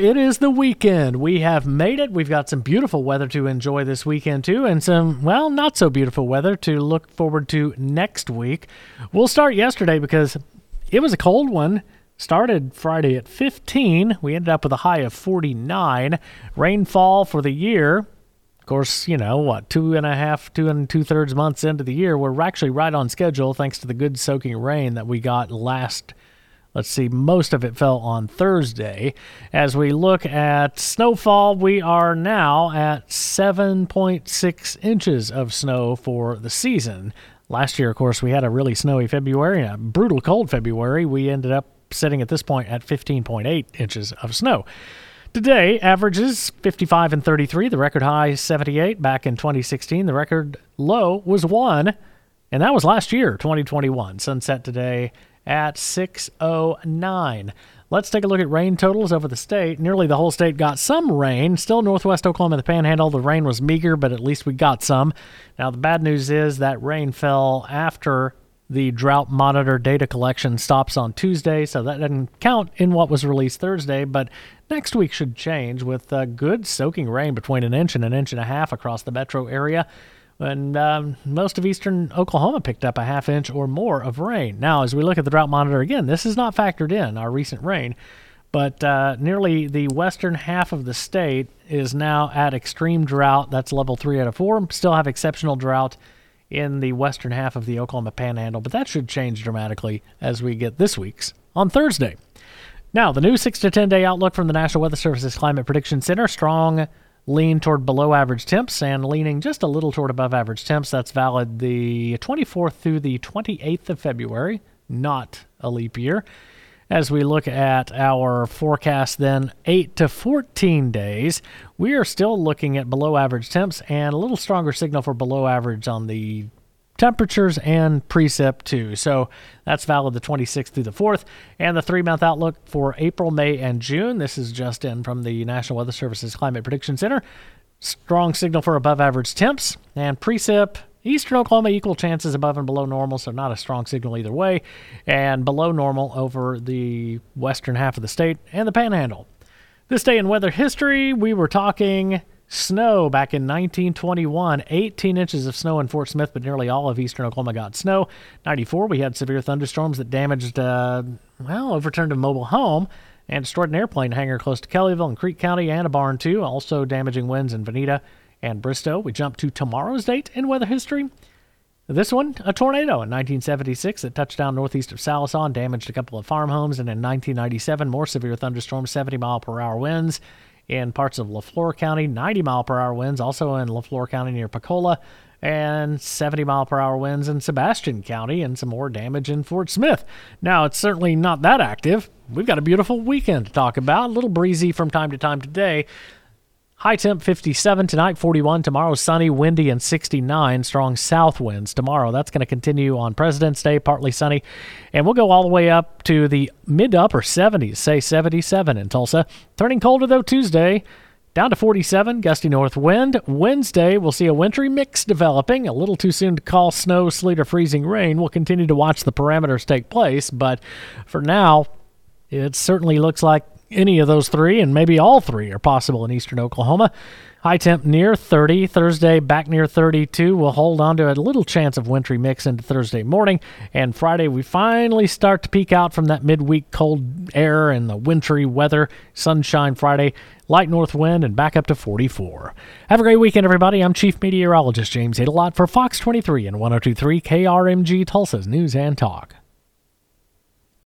It is the weekend. We have made it. We've got some beautiful weather to enjoy this weekend, too, and some, well, not so beautiful weather to look forward to next week. We'll start yesterday because it was a cold one. Started Friday at 15. We ended up with a high of 49. Rainfall for the year. Of course, you know, what, two and a half, two and two thirds months into the year, we're actually right on schedule thanks to the good soaking rain that we got last Let's see, most of it fell on Thursday. As we look at snowfall, we are now at 7.6 inches of snow for the season. Last year, of course, we had a really snowy February a brutal cold February. We ended up sitting at this point at 15.8 inches of snow. Today, averages 55 and 33. The record high 78 back in 2016. The record low was 1, and that was last year, 2021. Sunset today at 609. Let's take a look at rain totals over the state. Nearly the whole state got some rain. Still northwest Oklahoma, the panhandle, the rain was meager, but at least we got some. Now, the bad news is that rain fell after the drought monitor data collection stops on Tuesday, so that doesn't count in what was released Thursday, but next week should change with uh, good soaking rain between an inch and an inch and a half across the metro area and um, most of eastern Oklahoma picked up a half inch or more of rain. Now, as we look at the drought monitor again, this is not factored in our recent rain, but uh, nearly the western half of the state is now at extreme drought. That's level three out of four. Still have exceptional drought in the western half of the Oklahoma Panhandle, but that should change dramatically as we get this week's on Thursday. Now, the new six to ten day outlook from the National Weather Service's Climate Prediction Center strong lean toward below average temps and leaning just a little toward above average temps. That's valid the 24th through the 28th of February, not a leap year. As we look at our forecast, then 8 to 14 days, we are still looking at below average temps and a little stronger signal for below average on the temperatures and precip too. So that's valid the 26th through the 4th. And the three month outlook for April, May, and June. This is just in from the National Weather Service's Climate Prediction Center. Strong signal for above average temps and precip. Eastern Oklahoma equal chances above and below normal, so not a strong signal either way, and below normal over the western half of the state and the panhandle. This day in weather history, we were talking Snow back in 1921, 18 inches of snow in Fort Smith, but nearly all of eastern Oklahoma got snow. 94, we had severe thunderstorms that damaged, uh, well, overturned a mobile home and destroyed an airplane hangar close to Kellyville and Creek County and a barn, too, also damaging winds in Vinita and Bristow. We jump to tomorrow's date in weather history. This one, a tornado in 1976 that touched down northeast of Sallisaw and damaged a couple of farm homes. And in 1997, more severe thunderstorms, 70 mile per hour winds in parts of Leflore County, 90 mile per hour winds, also in Leflore County near Pocola, and 70 mile per hour winds in Sebastian County, and some more damage in Fort Smith. Now, it's certainly not that active. We've got a beautiful weekend to talk about, a little breezy from time to time today. High temp 57 tonight, 41 tomorrow, sunny, windy, and 69. Strong south winds tomorrow. That's going to continue on President's Day, partly sunny. And we'll go all the way up to the mid to upper 70s, say 77 in Tulsa. Turning colder though Tuesday, down to 47, gusty north wind. Wednesday, we'll see a wintry mix developing. A little too soon to call snow, sleet, or freezing rain. We'll continue to watch the parameters take place, but for now, it certainly looks like any of those three, and maybe all three are possible in eastern Oklahoma. High temp near 30. Thursday back near 32. We'll hold on to a little chance of wintry mix into Thursday morning. And Friday, we finally start to peak out from that midweek cold air and the wintry weather. Sunshine Friday, light north wind, and back up to 44. Have a great weekend, everybody. I'm Chief Meteorologist James Aydelott for Fox 23 and 1023 KRMG Tulsa's News and Talk.